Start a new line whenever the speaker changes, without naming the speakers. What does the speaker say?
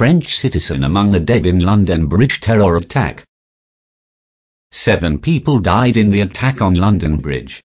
French citizen among the dead in London Bridge terror attack. Seven people died in the attack on London Bridge.